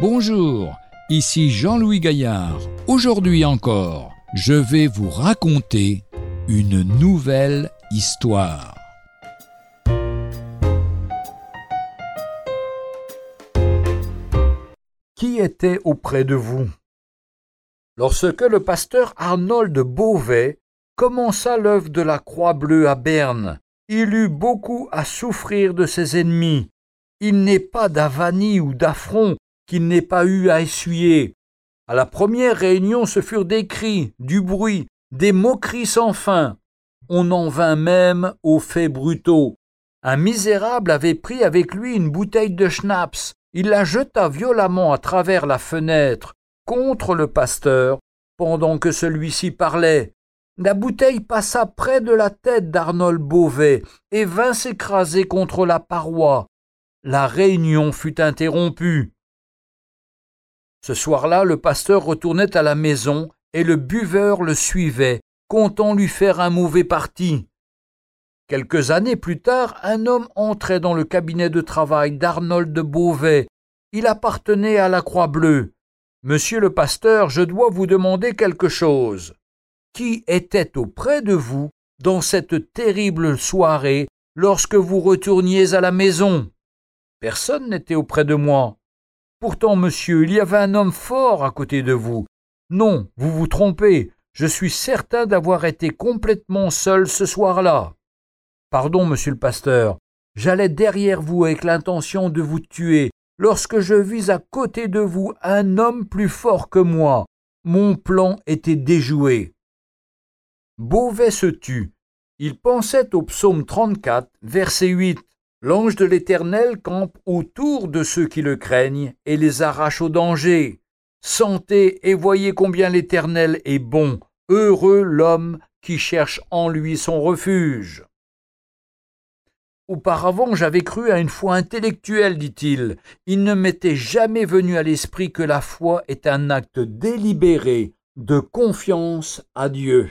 Bonjour, ici Jean-Louis Gaillard. Aujourd'hui encore, je vais vous raconter une nouvelle histoire. Qui était auprès de vous? Lorsque le pasteur Arnold Beauvais commença l'œuvre de la Croix bleue à Berne, il eut beaucoup à souffrir de ses ennemis. Il n'est pas d'avanie ou d'affront qu'il n'ait pas eu à essuyer. À la première réunion, ce furent des cris, du bruit, des moqueries sans fin. On en vint même aux faits brutaux. Un misérable avait pris avec lui une bouteille de schnapps. Il la jeta violemment à travers la fenêtre contre le pasteur pendant que celui-ci parlait. La bouteille passa près de la tête d'Arnold Beauvais et vint s'écraser contre la paroi. La réunion fut interrompue. Ce soir-là, le pasteur retournait à la maison et le buveur le suivait, comptant lui faire un mauvais parti. Quelques années plus tard, un homme entrait dans le cabinet de travail d'Arnold Beauvais. Il appartenait à la Croix Bleue. Monsieur le pasteur, je dois vous demander quelque chose. Qui était auprès de vous dans cette terrible soirée lorsque vous retourniez à la maison? Personne n'était auprès de moi. Pourtant, monsieur, il y avait un homme fort à côté de vous. Non, vous vous trompez. Je suis certain d'avoir été complètement seul ce soir-là. Pardon, monsieur le pasteur. J'allais derrière vous avec l'intention de vous tuer, lorsque je vis à côté de vous un homme plus fort que moi. Mon plan était déjoué. Beauvais se tut. Il pensait au psaume 34, verset 8. L'ange de l'Éternel campe autour de ceux qui le craignent et les arrache au danger. Sentez et voyez combien l'Éternel est bon, heureux l'homme qui cherche en lui son refuge. Auparavant j'avais cru à une foi intellectuelle, dit-il. Il ne m'était jamais venu à l'esprit que la foi est un acte délibéré de confiance à Dieu.